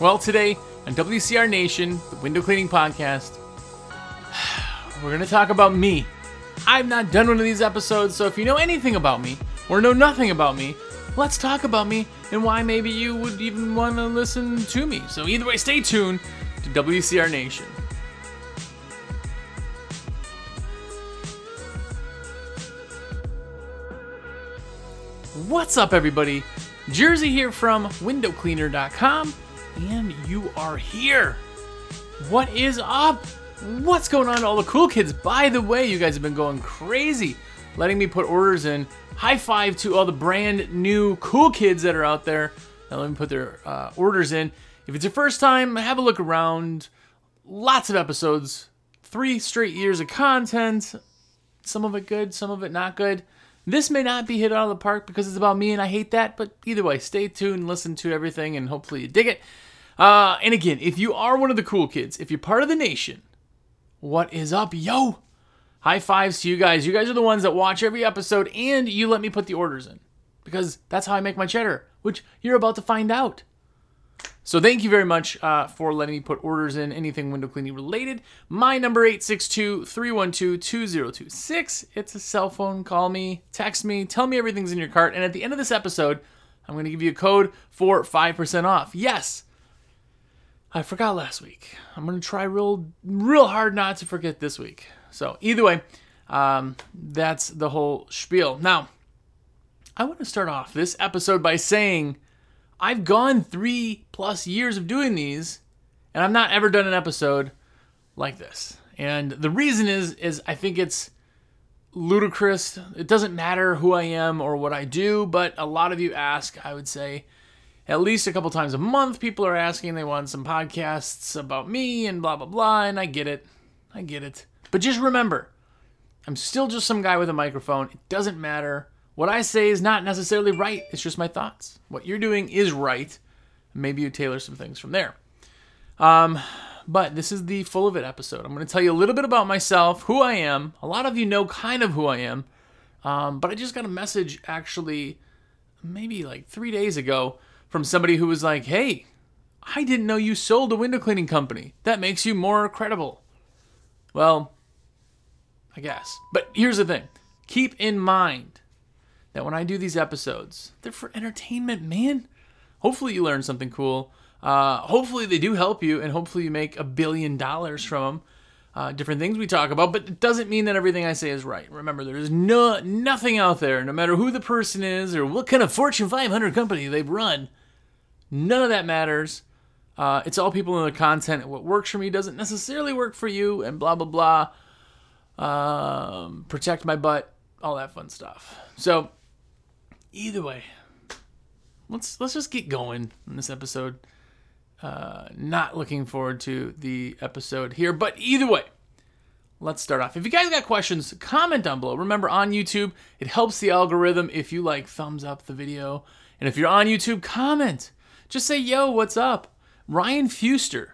Well, today on WCR Nation, the window cleaning podcast, we're going to talk about me. I've not done one of these episodes, so if you know anything about me or know nothing about me, let's talk about me and why maybe you would even want to listen to me. So, either way, stay tuned to WCR Nation. What's up, everybody? Jersey here from windowcleaner.com, and you are here. What is up? What's going on all the cool kids? By the way, you guys have been going crazy letting me put orders in. High five to all the brand new cool kids that are out there that let me put their uh, orders in. If it's your first time, have a look around. Lots of episodes, three straight years of content. Some of it good, some of it not good. This may not be hit out of the park because it's about me and I hate that, but either way, stay tuned, listen to everything, and hopefully you dig it. Uh, and again, if you are one of the cool kids, if you're part of the nation, what is up, yo? High fives to you guys. You guys are the ones that watch every episode and you let me put the orders in because that's how I make my cheddar, which you're about to find out. So thank you very much uh, for letting me put orders in anything window cleaning related. My number 862-312-2026. It's a cell phone. Call me, text me, tell me everything's in your cart. And at the end of this episode, I'm going to give you a code for 5% off. Yes. I forgot last week. I'm going to try real real hard not to forget this week. So, either way, um, that's the whole spiel. Now, I want to start off this episode by saying I've gone three plus years of doing these, and I've not ever done an episode like this. And the reason is, is I think it's ludicrous. It doesn't matter who I am or what I do, but a lot of you ask, I would say, at least a couple times a month, people are asking they want some podcasts about me and blah, blah, blah. And I get it. I get it. But just remember, I'm still just some guy with a microphone. It doesn't matter. What I say is not necessarily right, it's just my thoughts. What you're doing is right. Maybe you tailor some things from there. Um, but this is the full of it episode. I'm going to tell you a little bit about myself, who I am. A lot of you know kind of who I am. Um, but I just got a message actually maybe like three days ago from somebody who was like, hey, I didn't know you sold a window cleaning company. That makes you more credible. Well, I guess. But here's the thing keep in mind that when I do these episodes, they're for entertainment, man. Hopefully, you learn something cool. Uh, hopefully, they do help you, and hopefully, you make a billion dollars from them. Uh, different things we talk about, but it doesn't mean that everything I say is right. Remember, there is no nothing out there, no matter who the person is or what kind of Fortune 500 company they've run. None of that matters. Uh, it's all people in the content. What works for me doesn't necessarily work for you, and blah blah blah. Um, protect my butt, all that fun stuff. So, either way, let's let's just get going in this episode. Uh, not looking forward to the episode here, but either way, let's start off. If you guys got questions, comment down below. Remember, on YouTube, it helps the algorithm if you like thumbs up the video, and if you're on YouTube, comment. Just say, "Yo, what's up?" Ryan Fuster,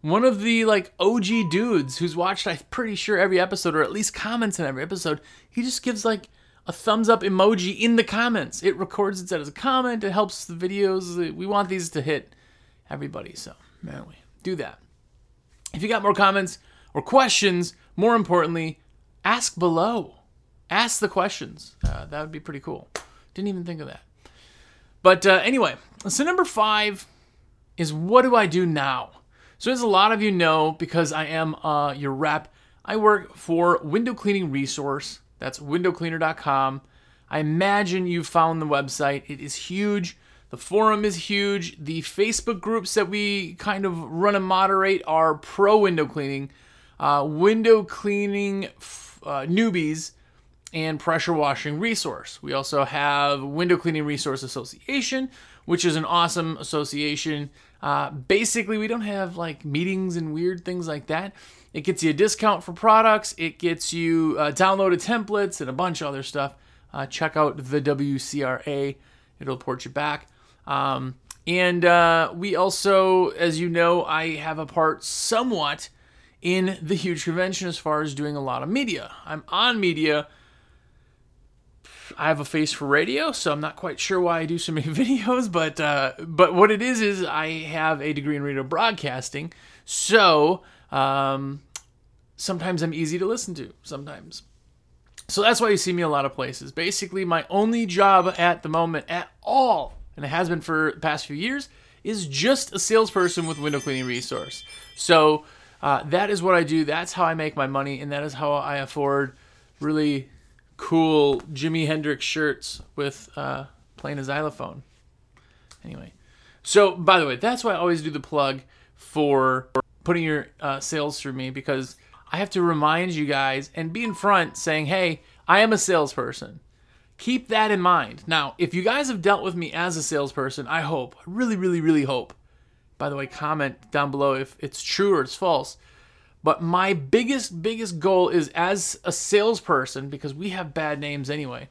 one of the like OG dudes who's watched, I'm pretty sure every episode, or at least comments in every episode. He just gives like a thumbs up emoji in the comments. It records it as a comment. It helps the videos. We want these to hit everybody. So, man, we do that. If you got more comments or questions, more importantly, ask below. Ask the questions. Uh, that would be pretty cool. Didn't even think of that. But uh, anyway, so number five is what do I do now? So, as a lot of you know, because I am uh, your rep, I work for Window Cleaning Resource. That's windowcleaner.com. I imagine you found the website. It is huge. The forum is huge. The Facebook groups that we kind of run and moderate are pro window cleaning, uh, window cleaning uh, newbies, and pressure washing resource. We also have Window Cleaning Resource Association, which is an awesome association. Uh, basically, we don't have like meetings and weird things like that. It gets you a discount for products. It gets you uh, downloaded templates and a bunch of other stuff. Uh, check out the WCRA; it'll port you back. Um, and uh, we also, as you know, I have a part somewhat in the huge convention as far as doing a lot of media. I'm on media I have a face for radio, so I'm not quite sure why I do so many videos, but uh, but what it is is I have a degree in radio broadcasting, so um, sometimes I'm easy to listen to. Sometimes, so that's why you see me a lot of places. Basically, my only job at the moment at all, and it has been for the past few years, is just a salesperson with window cleaning resource. So uh, that is what I do. That's how I make my money, and that is how I afford really cool Jimi Hendrix shirts with uh, playing a xylophone. Anyway, so by the way, that's why I always do the plug for putting your uh, sales through me because I have to remind you guys and be in front saying, hey, I am a salesperson. Keep that in mind. Now, if you guys have dealt with me as a salesperson, I hope, really, really, really hope. By the way, comment down below if it's true or it's false. But my biggest, biggest goal is as a salesperson, because we have bad names anyway,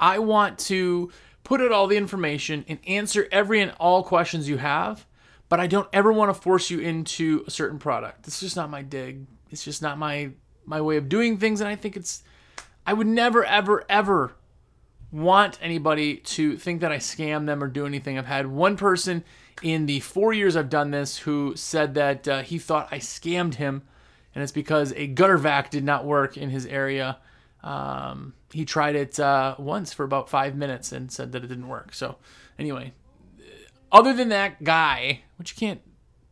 I want to put out all the information and answer every and all questions you have, but I don't ever want to force you into a certain product. It's just not my dig. It's just not my my way of doing things, and I think it's I would never, ever, ever want anybody to think that I scam them or do anything. I've had one person in the four years I've done this who said that uh, he thought I scammed him, and it's because a gutter vac did not work in his area. Um, he tried it uh, once for about five minutes and said that it didn't work. So, anyway, other than that guy, which you can't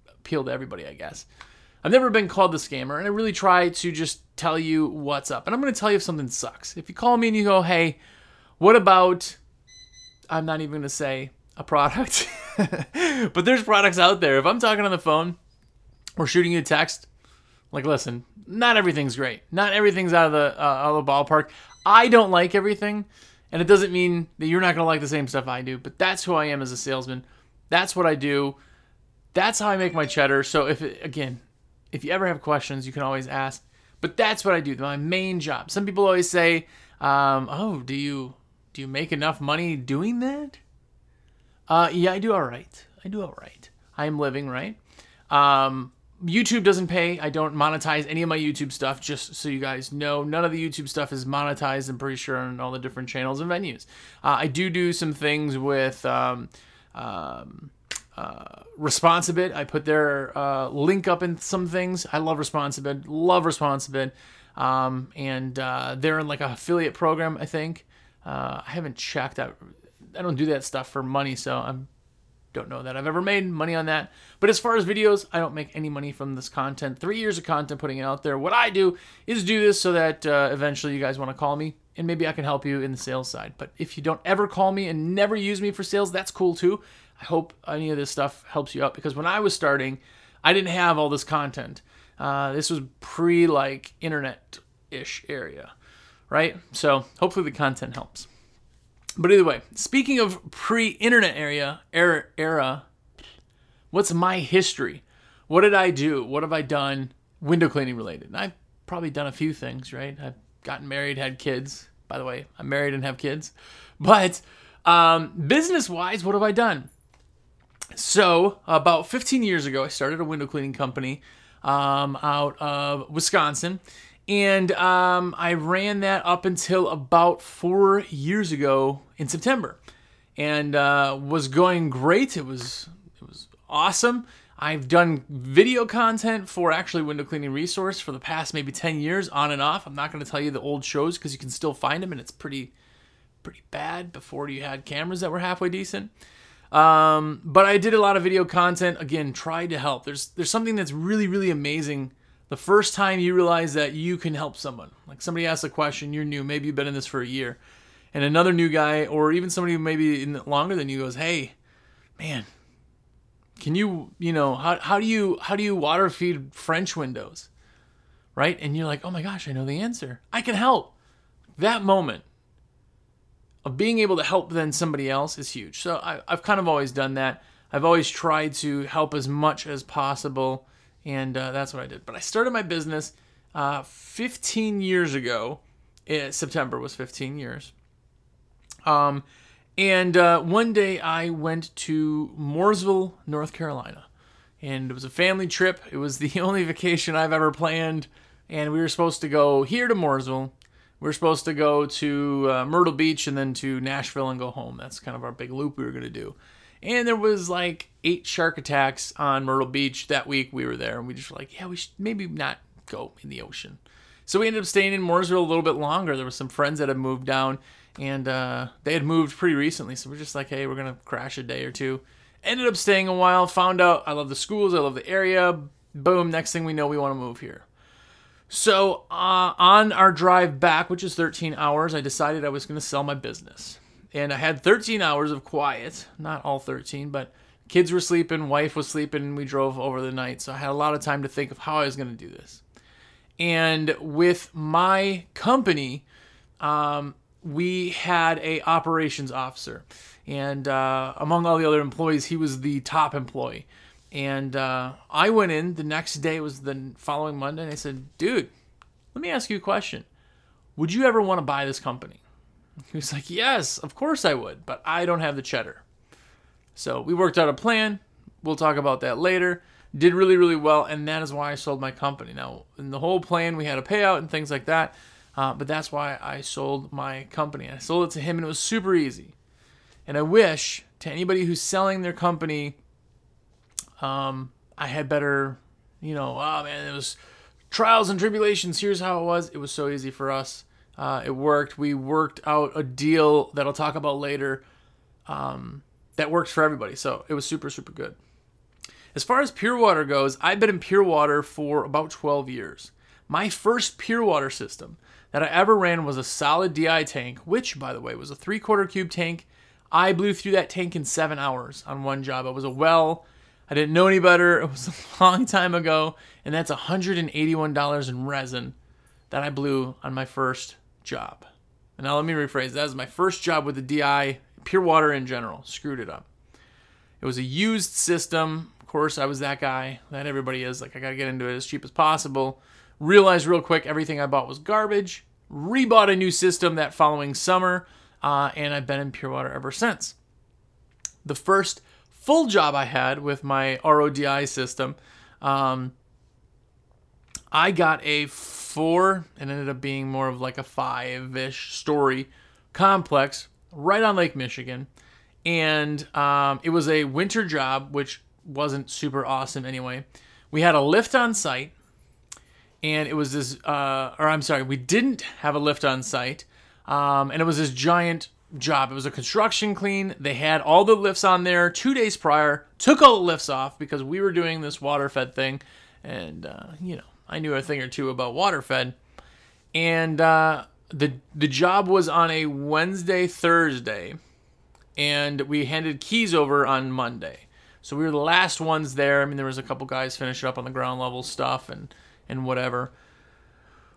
appeal to everybody, I guess. I've never been called the scammer, and I really try to just tell you what's up. And I'm going to tell you if something sucks. If you call me and you go, hey, what about, I'm not even going to say a product, but there's products out there. If I'm talking on the phone or shooting you a text, like, listen, not everything's great. Not everything's out of the uh, out of the ballpark. I don't like everything, and it doesn't mean that you're not going to like the same stuff I do. But that's who I am as a salesman. That's what I do. That's how I make my cheddar. So if again, if you ever have questions, you can always ask. But that's what I do. My main job. Some people always say, um, "Oh, do you do you make enough money doing that? Uh, yeah, I do all right. I do all right. I am living, right? Um, YouTube doesn't pay. I don't monetize any of my YouTube stuff, just so you guys know. None of the YouTube stuff is monetized, I'm pretty sure, on all the different channels and venues. Uh, I do do some things with um, um, uh, Responsibid. I put their uh, link up in some things. I love Responsibid. Love Responsibid. Um, and uh, they're in like an affiliate program, I think. Uh, I haven't checked. I, I don't do that stuff for money, so I don't know that I've ever made money on that. But as far as videos, I don't make any money from this content. Three years of content putting it out there. What I do is do this so that uh, eventually you guys want to call me and maybe I can help you in the sales side. But if you don't ever call me and never use me for sales, that's cool too. I hope any of this stuff helps you out because when I was starting, I didn't have all this content. Uh, this was pre like internet ish area right? So hopefully the content helps. But either way, speaking of pre-internet area era, era, what's my history? What did I do? What have I done window cleaning related? And I've probably done a few things, right? I've gotten married, had kids. By the way, I'm married and have kids. But um, business-wise, what have I done? So about 15 years ago, I started a window cleaning company um, out of Wisconsin, and um, I ran that up until about four years ago in September, and uh, was going great. It was it was awesome. I've done video content for actually Window Cleaning Resource for the past maybe ten years, on and off. I'm not going to tell you the old shows because you can still find them, and it's pretty pretty bad before you had cameras that were halfway decent. Um, but I did a lot of video content. Again, tried to help. There's there's something that's really really amazing the first time you realize that you can help someone. Like somebody asks a question, you're new, maybe you've been in this for a year, and another new guy, or even somebody who maybe longer than you goes, "Hey, man, can you, you know, how how do you how do you water feed French windows?" Right? And you're like, "Oh my gosh, I know the answer. I can help." That moment of being able to help then somebody else is huge. So I, I've kind of always done that. I've always tried to help as much as possible and uh, that's what I did. But I started my business uh, 15 years ago. It, September was 15 years. Um, and uh, one day I went to Mooresville, North Carolina, and it was a family trip. It was the only vacation I've ever planned, and we were supposed to go here to Mooresville. we're supposed to go to uh, Myrtle Beach and then to Nashville and go home. That's kind of our big loop we were going to do. And there was like eight shark attacks on Myrtle Beach that week we were there. And we just were like, yeah, we should maybe not go in the ocean. So we ended up staying in Mooresville a little bit longer. There were some friends that had moved down and uh, they had moved pretty recently. So we're just like, hey, we're to crash a day or two. Ended up staying a while, found out I love the schools, I love the area. Boom, next thing we know, we want to move here. So uh, on our drive back, which is 13 hours, I decided I was to sell my business. And I had 13 hours of quiet, not all 13, but kids were sleeping, wife was sleeping, and we drove over the night. So I had a lot of time to think of how I was to do this. And with my company, um, we had a operations officer, and uh, among all the other employees, he was the top employee. And uh, I went in the next day, was the following Monday, and I said, dude, let me ask you a question. Would you ever want to buy this company? He was like, yes, of course I would, but I don't have the cheddar. So we worked out a plan. We'll talk about that later. Did really, really well, and that is why I sold my company. Now, in the whole plan, we had a payout and things like that, uh, but that's why I sold my company. I sold it to him, and it was super easy. And I wish to anybody who's selling their company um, I had better, you know, oh man, it was trials and tribulations. Here's how it was. It was so easy for us. Uh, it worked. We worked out a deal that I'll talk about later um, that worked for everybody. So it was super, super good. As far as pure water goes, I've been in pure water for about 12 years. My first pure water system that I ever ran was a solid DI tank, which, by the way, was a three quarter cube tank. I blew through that tank in seven hours on one job. It was a well I didn't know any better. It was a long time ago, and that's $181 in resin that I blew on my first job. And now let me rephrase that was my first job with the DI, pure water in general. Screwed it up. It was a used system. Of course, I was that guy that everybody is. Like, I got to get into it as cheap as possible. Realized real quick everything I bought was garbage. Rebought a new system that following summer, uh, and I've been in pure water ever since. The first full job I had with my RODI system, um, I got a four, and ended up being more of like a five ish story complex right on Lake Michigan. And um, it was a winter job, which wasn't super awesome anyway. We had a lift on site, and it was this, uh, or I'm sorry, we didn't have a lift on site, um, and it was this giant job. It was a construction clean. They had all the lifts on there two days prior. Took all the lifts off because we were doing this water fed thing, and uh, you know I knew a thing or two about water fed. And uh, the the job was on a Wednesday Thursday, and we handed keys over on Monday. So we were the last ones there. I mean, there was a couple guys finishing up on the ground level stuff and and whatever.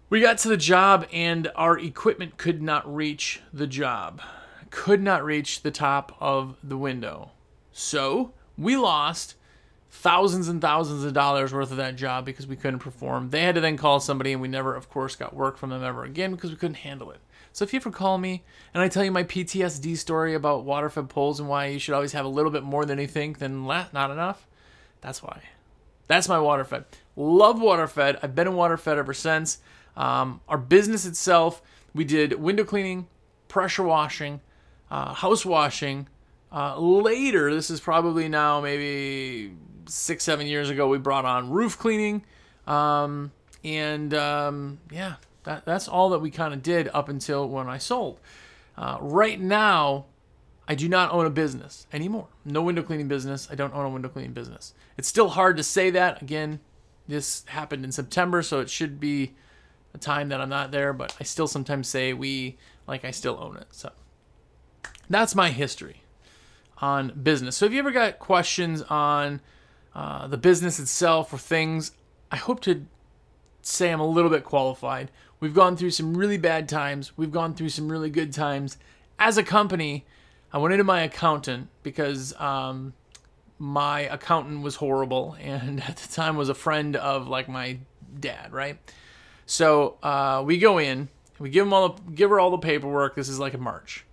We got to the job and our equipment could not reach the job could not reach the top of the window. So we lost thousands and thousands of dollars worth of that job because we couldn't perform. They had to then call somebody, and we never, of course, got work from them ever again because we couldn't handle it. So if you ever call me and I tell you my PTSD story about waterfed poles and why you should always have a little bit more than you think than not enough, that's why. That's my waterfed. Love waterfed. I've been in waterfed ever since. Um, our business itself, we did window cleaning, pressure washing, uh, house washing. Uh, later, this is probably now maybe six, seven years ago, we brought on roof cleaning. Um, and um, yeah, that, that's all that we kind of did up until when I sold. Uh, right now, I do not own a business anymore. No window cleaning business. I don't own a window cleaning business. It's still hard to say that. Again, this happened in September, so it should be a time that I'm not there, but I still sometimes say we like I still own it. So that's my history on business. So if you ever got questions on uh, the business itself or things, I hope to say I'm a little bit qualified. We've gone through some really bad times. We've gone through some really good times. As a company, I went into my accountant because um, my accountant was horrible, and at the time was a friend of like my dad, right? So uh, we go in, we give him all, the, give her all the paperwork. This is like in March.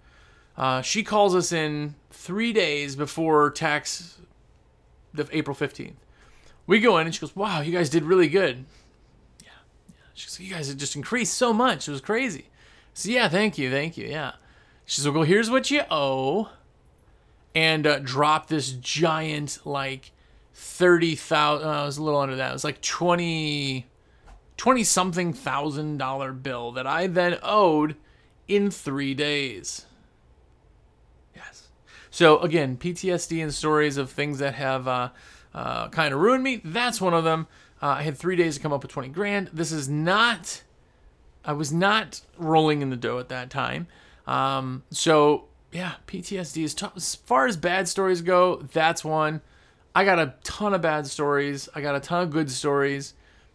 Uh, she calls us in three days before tax, the April 15th. We go in and she goes, Wow, you guys did really good. Yeah. yeah. She goes, You guys had just increased so much. It was crazy. So yeah, thank you, thank you. Yeah. She says, well, here's what you owe, and uh, drop this giant like thirty thousand. Uh, it was a little under that. It was like twenty. 20 something thousand dollar bill that I then owed in three days. Yes. So, again, PTSD and stories of things that have uh, uh, kind of ruined me. That's one of them. Uh, I had three days to come up with 20 grand. This is not, I was not rolling in the dough at that time. Um, so, yeah, PTSD is tough. As far as bad stories go, that's one. I got a ton of bad stories. I got a ton of good stories.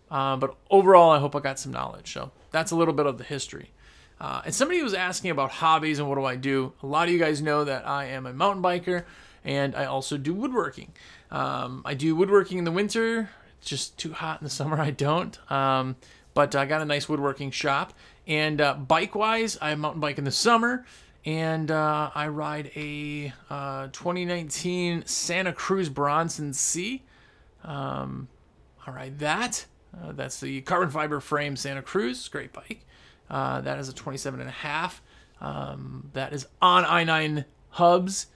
Uh, but overall, I hope I got some knowledge. So that's a little bit of the history. Uh, and somebody was asking about hobbies and what do I do. A lot of you guys know that I am a mountain biker and I also do woodworking. Um, I do woodworking in the winter. It's just too hot in the summer. I don't. Um, but I got a nice woodworking shop. And uh, bike wise, I mountain bike in the summer. And uh, I ride a uh, 2019 Santa Cruz Bronson C. Um, I ride that. Uh, that's the carbon fiber frame Santa Cruz. Great bike. Uh, that is a 27 and a half. Um, that is on i9 hubs.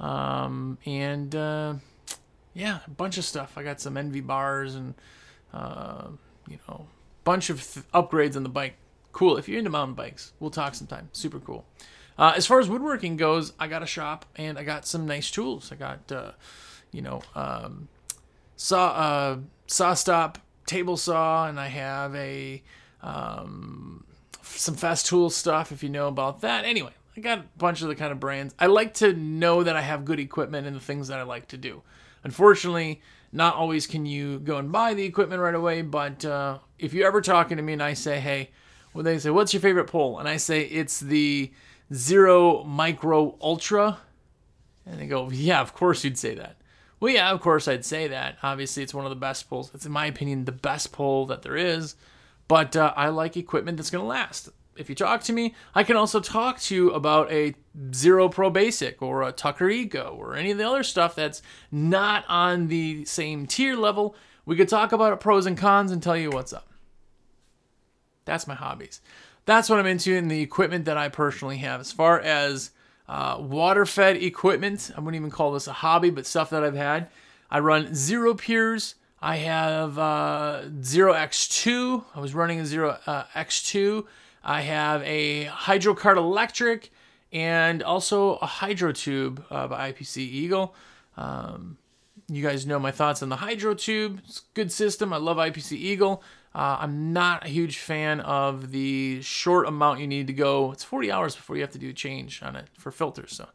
Um, and uh, yeah, a bunch of stuff. I got some ENVE bars and, you know, bunch of th- upgrades on the bike. Cool. If you're into mountain bikes, we'll talk sometime. Super cool. Uh, as far as woodworking goes, I got a shop and I got some nice tools. I got, uh, you know, um, saw uh, SawStop table saw, and I have a um, some Festool stuff if you know about that. Anyway, I got a bunch of the kind of brands. I like to know that I have good equipment and the things that I like to do. Unfortunately, not always can you go and buy the equipment right away, but uh, if you're ever talking to me and I say, hey, when they say, what's your favorite pole? And I say, it's the Xero Micro Ultra. And they go, yeah, of course you'd say that. Well, yeah, of course I'd say that. Obviously, it's one of the best poles. It's, in my opinion, the best pole that there is. But uh, I like equipment that's going to last. If you talk to me, I can also talk to you about a Xero Pro Basic or a Tucker Ego or any of the other stuff that's not on the same tier level. We could talk about pros and cons and tell you what's up. That's my hobbies. That's what I'm into in the equipment that I personally have. As far as uh, water fed equipment. I wouldn't even call this a hobby, but stuff that I've had. I run Xero Pure. I have uh, Xero X2. I was running a Xero uh, X2. I have a Hydrocart Electric and also a Hydro Tube uh, by IPC Eagle. Um, you guys know my thoughts on the Hydro Tube. It's a good system. I love IPC Eagle. Uh, I'm not a huge fan of the short amount you need to go. It's 40 hours before you have to do a change on it for filters, so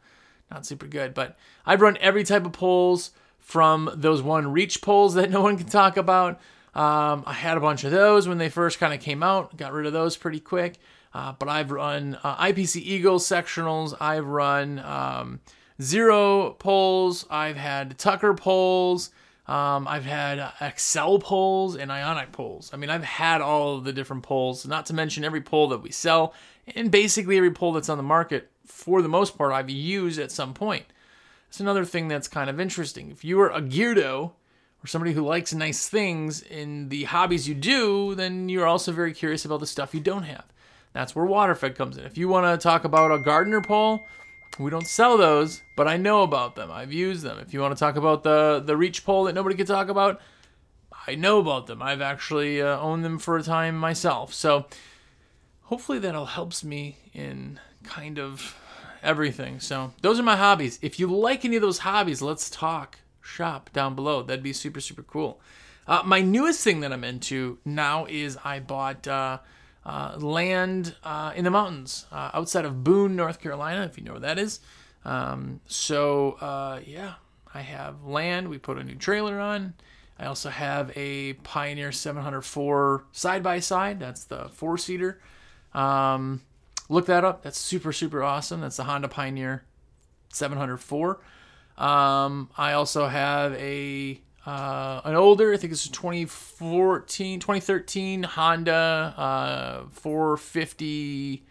not super good. But I've run every type of poles from those one reach poles that no one can talk about. Um, I had a bunch of those when they first kind of came out. Got rid of those pretty quick. Uh, but I've run uh, IPC Eagle sectionals. I've run um, Xero poles. I've had Tucker poles. Um, I've had Excel poles and Ionic poles. I mean, I've had all of the different poles, not to mention every pole that we sell, and basically every pole that's on the market, for the most part, I've used at some point. It's another thing that's kind of interesting. If you are a Geardo, or somebody who likes nice things in the hobbies you do, then you're also very curious about the stuff you don't have. That's where Waterfed comes in. If you want to talk about a Gardiner pole, we don't sell those, but I know about them. I've used them. If you want to talk about the the reach pole that nobody can talk about, I know about them. I've actually uh, owned them for a time myself. So hopefully that'll helps me in kind of everything. So those are my hobbies. If you like any of those hobbies, let's talk shop down below. That'd be super super cool. Uh, my newest thing that I'm into now is I bought. Uh, uh, land uh, in the mountains uh, outside of Boone, North Carolina, if you know where that is. Um, so, uh, yeah, I have land. We put a new trailer on. I also have a Pioneer 704 side by side. That's the four seater. Um, look that up. That's super, super awesome. That's the Honda Pioneer 704. Um, I also have a uh, an older, I think it's 2014, 2013 Honda uh, 450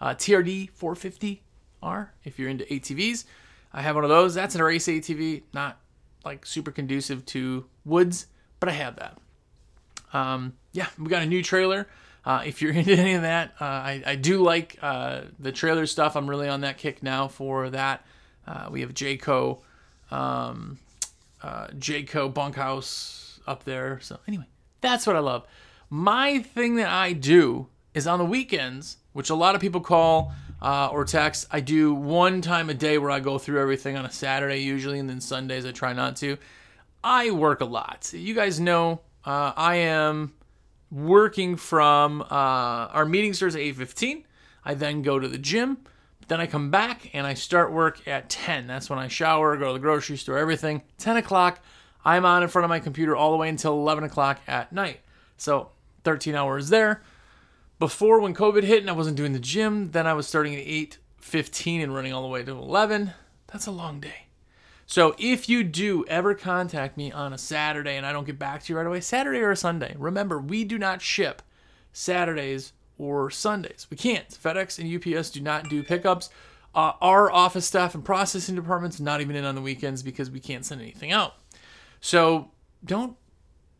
uh, TRX 450R. If you're into ATVs, I have one of those. That's an race ATV, not like super conducive to woods, but I have that. Um, yeah, we got a new trailer. Uh, if you're into any of that, uh, I, I do like uh, the trailer stuff. I'm really on that kick now for that. Uh, we have Jayco, um, uh, Jayco bunkhouse up there. So anyway, that's what I love. My thing that I do is on the weekends, which a lot of people call uh, or text. I do one time a day where I go through everything on a Saturday usually, and then Sundays I try not to. I work a lot. You guys know uh, I am working from uh, our meeting starts at 8.15 i then go to the gym then i come back and i start work at 10 that's when i shower go to the grocery store everything. 10 o'clock i'm on in front of my computer all the way until 11 o'clock at night. So 13 hours there. Before when covid hit and i wasn't doing the gym then i was starting at 8.15 and running all the way to 11 that's a long day. So if you do ever contact me on a Saturday and I don't get back to you right away, Saturday or a Sunday, remember we do not ship Saturdays or Sundays. We can't. FedEx and UPS do not do pickups. Uh, our office staff and processing departments not even in on the weekends because we can't send anything out. So don't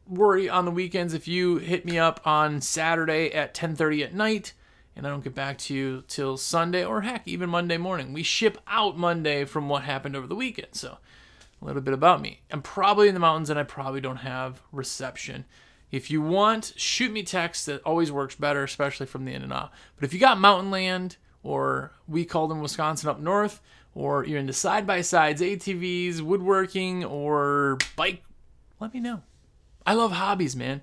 worry on the weekends if you hit me up on Saturday at 10:30 at night and I don't get back to you till Sunday or heck, even Monday morning. We ship out Monday from what happened over the weekend. So, a little bit about me. I'm probably in the mountains and I probably don't have reception. If you want, shoot me text. That always works better, especially from the in and out. But if you got mountain land, or we call them Wisconsin up north, or you're into side by sides, ATVs, woodworking, or bike, let me know. I love hobbies, man.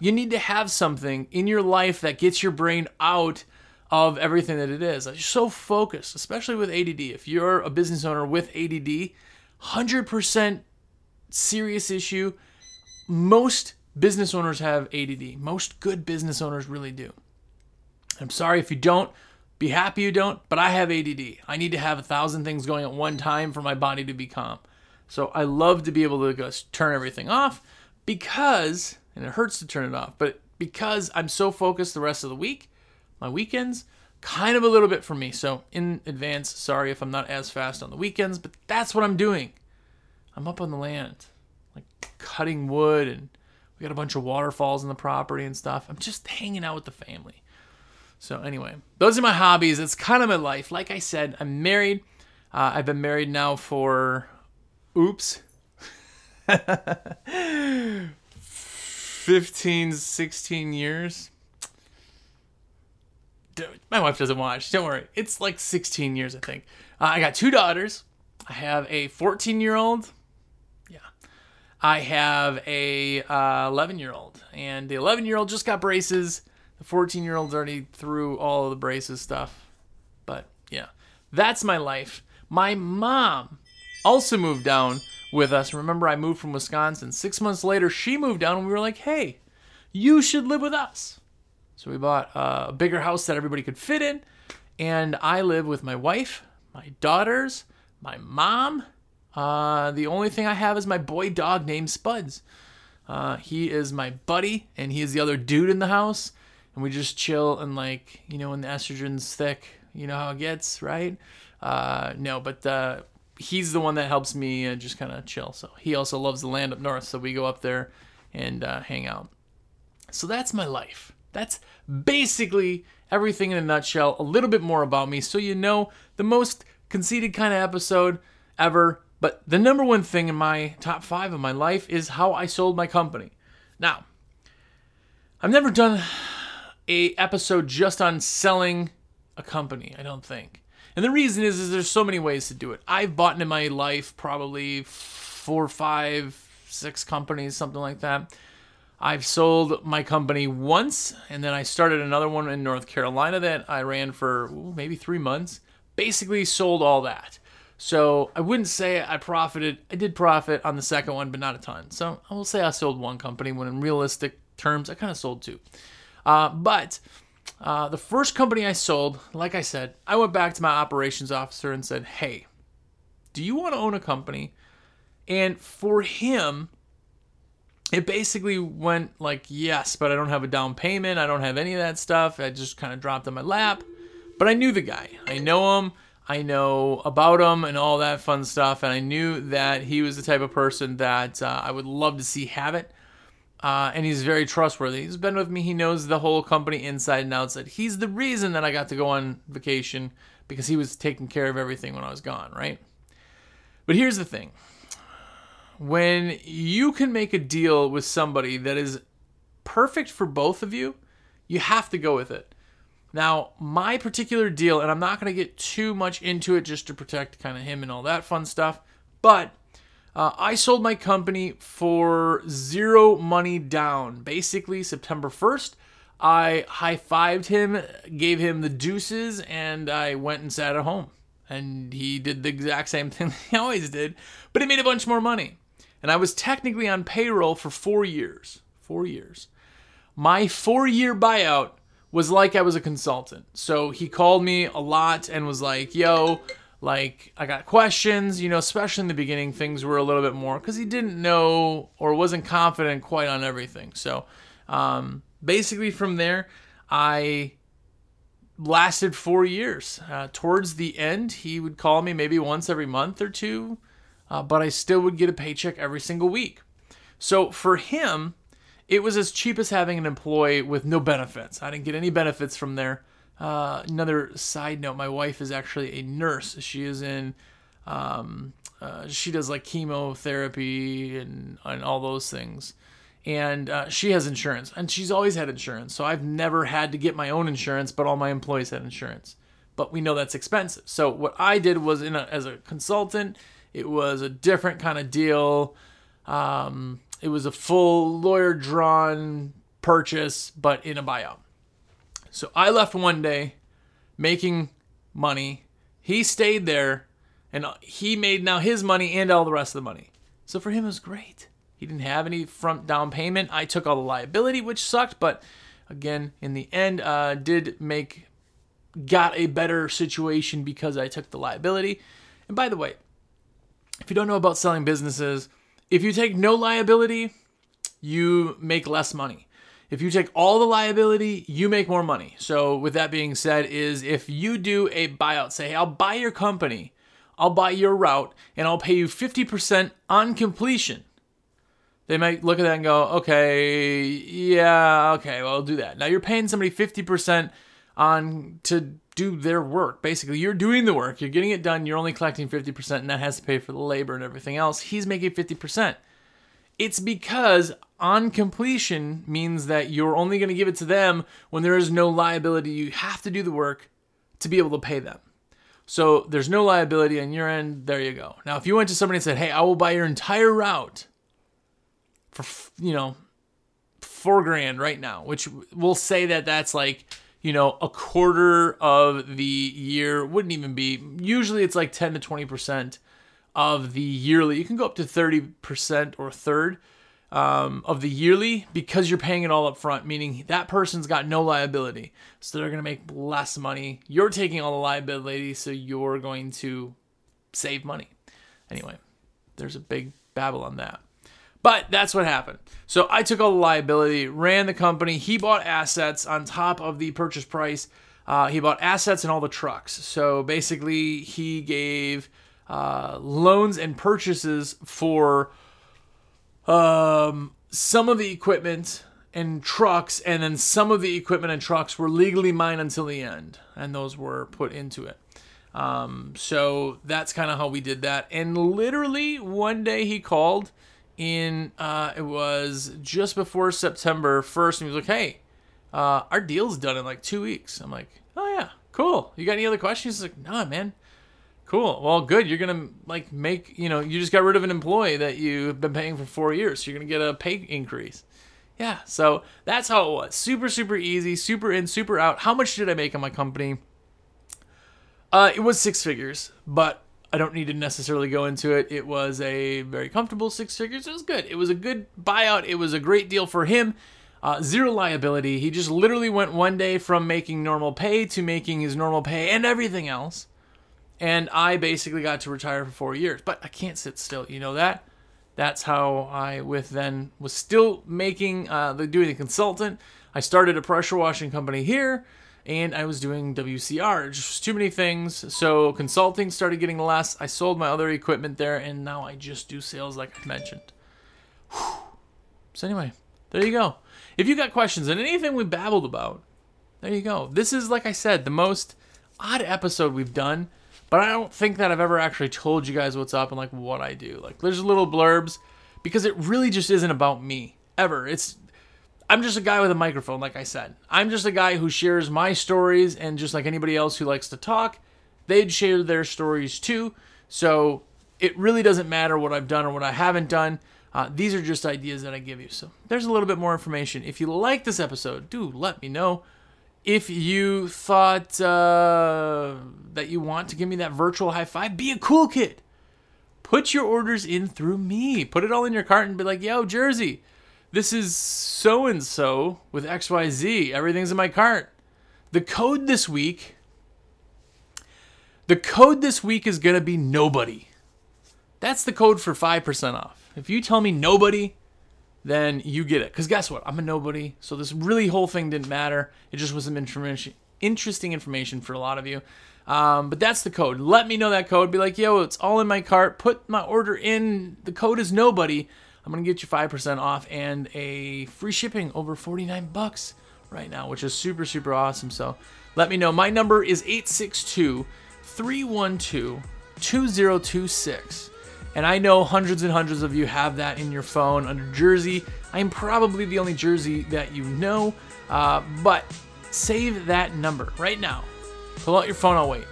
You need to have something in your life that gets your brain out of everything that it is. You're so focused, especially with ADD. If you're a business owner with ADD, 100% serious issue. Most business owners have ADD. Most good business owners really do. I'm sorry if you don't. Be happy you don't, but I have ADD. I need to have a thousand things going at one time for my body to be calm. So I love to be able to just turn everything off because and it hurts to turn it off. But because I'm so focused the rest of the week, my weekends, kind of a little bit for me. So in advance, sorry if I'm not as fast on the weekends, but that's what I'm doing. I'm up on the land, like cutting wood, and we got a bunch of waterfalls in the property and stuff. I'm just hanging out with the family. So anyway, those are my hobbies. It's kind of my life. Like I said, I'm married. Uh, I've been married now for, oops, 15, 16 years. My wife doesn't watch. Don't worry. It's like 16 years, I think. Uh, I got two daughters. I have a 14 year old. I have a 11 uh. And the 11 year old just got braces. The 14 year old's already through all of the braces stuff. But yeah, that's my life. My mom also moved down with us. Remember, I moved from Wisconsin. Six months later, she moved down, and we were like, hey, you should live with us. So we bought a bigger house that everybody could fit in. And I live with my wife, my daughters, my mom. Uh, the only thing I have is my boy dog named Spuds. Uh, he is my buddy, and he is the other dude in the house. And we just chill and, like, you know, when the estrogen's thick, you know how it gets, right? Uh, no, but uh, he's the one that helps me uh, just kind of chill. So he also loves the land up north, so we go up there and uh, hang out. So that's my life. That's basically everything in a nutshell. A little bit more about me, so you know the most conceited kind of episode ever. But the number one thing in my top five of my life is how I sold my company. Now, I've never done a episode just on selling a company. I don't think. And the reason is, is there's so many ways to do it. I've bought in my life probably four, five, six companies, something like that. I've sold my company once, and then I started another one in North Carolina that I ran for ooh, maybe three months. Basically, sold all that. So I wouldn't say I profited. I did profit on the second one, but not a ton. So I will say I sold one company when, in realistic terms, I kind of sold two. Uh, but uh, the first company I sold, like I said, I went back to my operations officer and said, Hey, do you want to own a company? And for him, it basically went like, Yes, but I don't have a down payment. I don't have any of that stuff. I just kind of dropped on my lap. But I knew the guy. I know him. I know about him and all that fun stuff. And I knew that he was the type of person that uh, I would love to see have it. uh, and he's very trustworthy. He's been with me. He knows the whole company inside and outside. He's the reason that I got to go on vacation because he was taking care of everything when I was gone, right? But here's the thing when you can make a deal with somebody that is perfect for both of you, you have to go with it. Now, my particular deal, and I'm not going to get too much into it just to protect kind of him and all that fun stuff, but uh, I sold my company for zero money down. Basically, September 1st, I high fived him, gave him the deuces, and I went and sat at home. And he did the exact same thing he always did, but he made a bunch more money. And I was technically on payroll for four years. Four years. My four year buyout was like I was a consultant. So he called me a lot and was like, yo, like I got questions, you know, especially in the beginning, things were a little bit more because he didn't know or wasn't confident quite on everything. So um, basically, from there, I lasted four years. Uh, towards the end, he would call me maybe once every month or two, uh, but I still would get a paycheck every single week. So for him, it was as cheap as having an employee with no benefits. I didn't get any benefits from there. Uh, another side note: my wife is actually a nurse. She is in. Um, uh, she does like chemotherapy and and all those things, and uh, she has insurance, and she's always had insurance. So I've never had to get my own insurance, but all my employees had insurance. But we know that's expensive. So what I did was, in a, as a consultant, it was a different kind of deal. Um, it was a full lawyer drawn purchase, but in a buyout. So I left one day making money. He stayed there and he made now his money and all the rest of the money. So for him, it was great. He didn't have any front down payment. I took all the liability, which sucked, but again, in the end, uh, did make got a better situation because I took the liability. And by the way, if you don't know about selling businesses, if you take no liability, you make less money. If you take all the liability, you make more money. So with that being said, is if you do a buyout, say, hey, I'll buy your company, I'll buy your route, and I'll pay you 50% on completion. They might look at that and go, okay, yeah, okay, well, I'll do that. Now you're paying somebody 50% on to do their work. Basically, you're doing the work, you're getting it done, you're only collecting 50%, and that has to pay for the labor and everything else. He's making 50%. It's because on completion means that you're only going to give it to them when there is no liability. You have to do the work to be able to pay them. So there's no liability on your end. There you go. Now, if you went to somebody and said, "Hey, I will buy your entire route for you know four grand right now," which we'll say that that's like you know a quarter of the year wouldn't even be. Usually, it's like ten to twenty percent of the yearly. You can go up to 30% or third um, of the yearly because you're paying it all up front, meaning that person's got no liability. So they're going to make less money. You're taking all the liability, so you're going to save money. Anyway, there's a big babble on that. But that's what happened. So I took all the liability, ran the company. He bought assets on top of the purchase price. Uh, he bought assets and all the trucks. So basically, he gave uh, loans and purchases for um, some of the equipment and trucks, and then some of the equipment and trucks were legally mine until the end, and those were put into it. Um, so that's kind of how we did that. And literally one day he called in, uh, it was just before September 1st, and he was like, hey, uh, our deal's done in like two weeks. I'm like, oh yeah, cool. You got any other questions? He's like, nah, man. Cool. Well, good. You're gonna like make you know you just got rid of an employee that you've been paying for four years. So you're gonna get a pay increase. Yeah. So that's how it was. Super super easy. Super in, super out. How much did I make on my company? Uh, it was six figures, but I don't need to necessarily go into it. It was a very comfortable six figures. It was good. It was a good buyout. It was a great deal for him. Uh, zero liability. He just literally went one day from making normal pay to making his normal pay and everything else and I basically got to retire for four years. But I can't sit still. You know that. That's how I with then was still making uh, the doing the consultant. I started a pressure washing company here, and I was doing WCR. Just too many things. So consulting started getting less. I sold my other equipment there, and now I just do sales like I mentioned. Whew. So anyway, There you go. If you got questions on anything we babbled about, there you go. This is, like I said, the most odd episode we've done, but I don't think that I've ever actually told you guys what's up and like what I do. Like, there's little blurbs because it really just isn't about me ever. It's I'm just a guy with a microphone, like I said. I'm just a guy who shares my stories, and just like anybody else who likes to talk, they'd share their stories too. So it really doesn't matter what I've done or what I haven't done. Uh, these are just ideas that I give you. So there's a little bit more information. If you like this episode, do let me know. If you thought uh, that you want to give me that virtual high five, be a cool kid. Put your orders in through me. Put it all in your cart and be like, yo, Jersey, this is so and so with XYZ. Everything's in my cart. The code this week. The code this week is going to be nobody. That's the code for 5% off. If you tell me nobody, then you get it. Because guess what? I'm a nobody. So this really whole thing didn't matter. It just was some information, interesting information for a lot of you. Um, but that's the code. Let me know that code. Be like, yo, it's all in my cart. Put my order in. The code is nobody. I'm gonna get you 5% off and a free shipping over 49 bucks right now, which is super, super awesome. So let me know. My number is 862 312 2026. And I know hundreds and hundreds of you have that in your phone under Jersey. I'm probably the only Jersey that you know, uh, but save that number right now. Pull out your phone, I'll wait.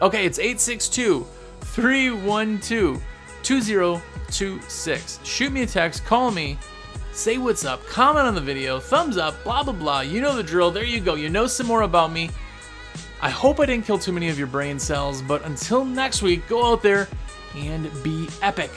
Okay, it's 862 312 2026. Shoot me a text, call me, say what's up, comment on the video, thumbs up, blah, blah, blah. You know the drill. There you go. You know some more about me. I hope I didn't kill too many of your brain cells, but until next week, go out there and be epic.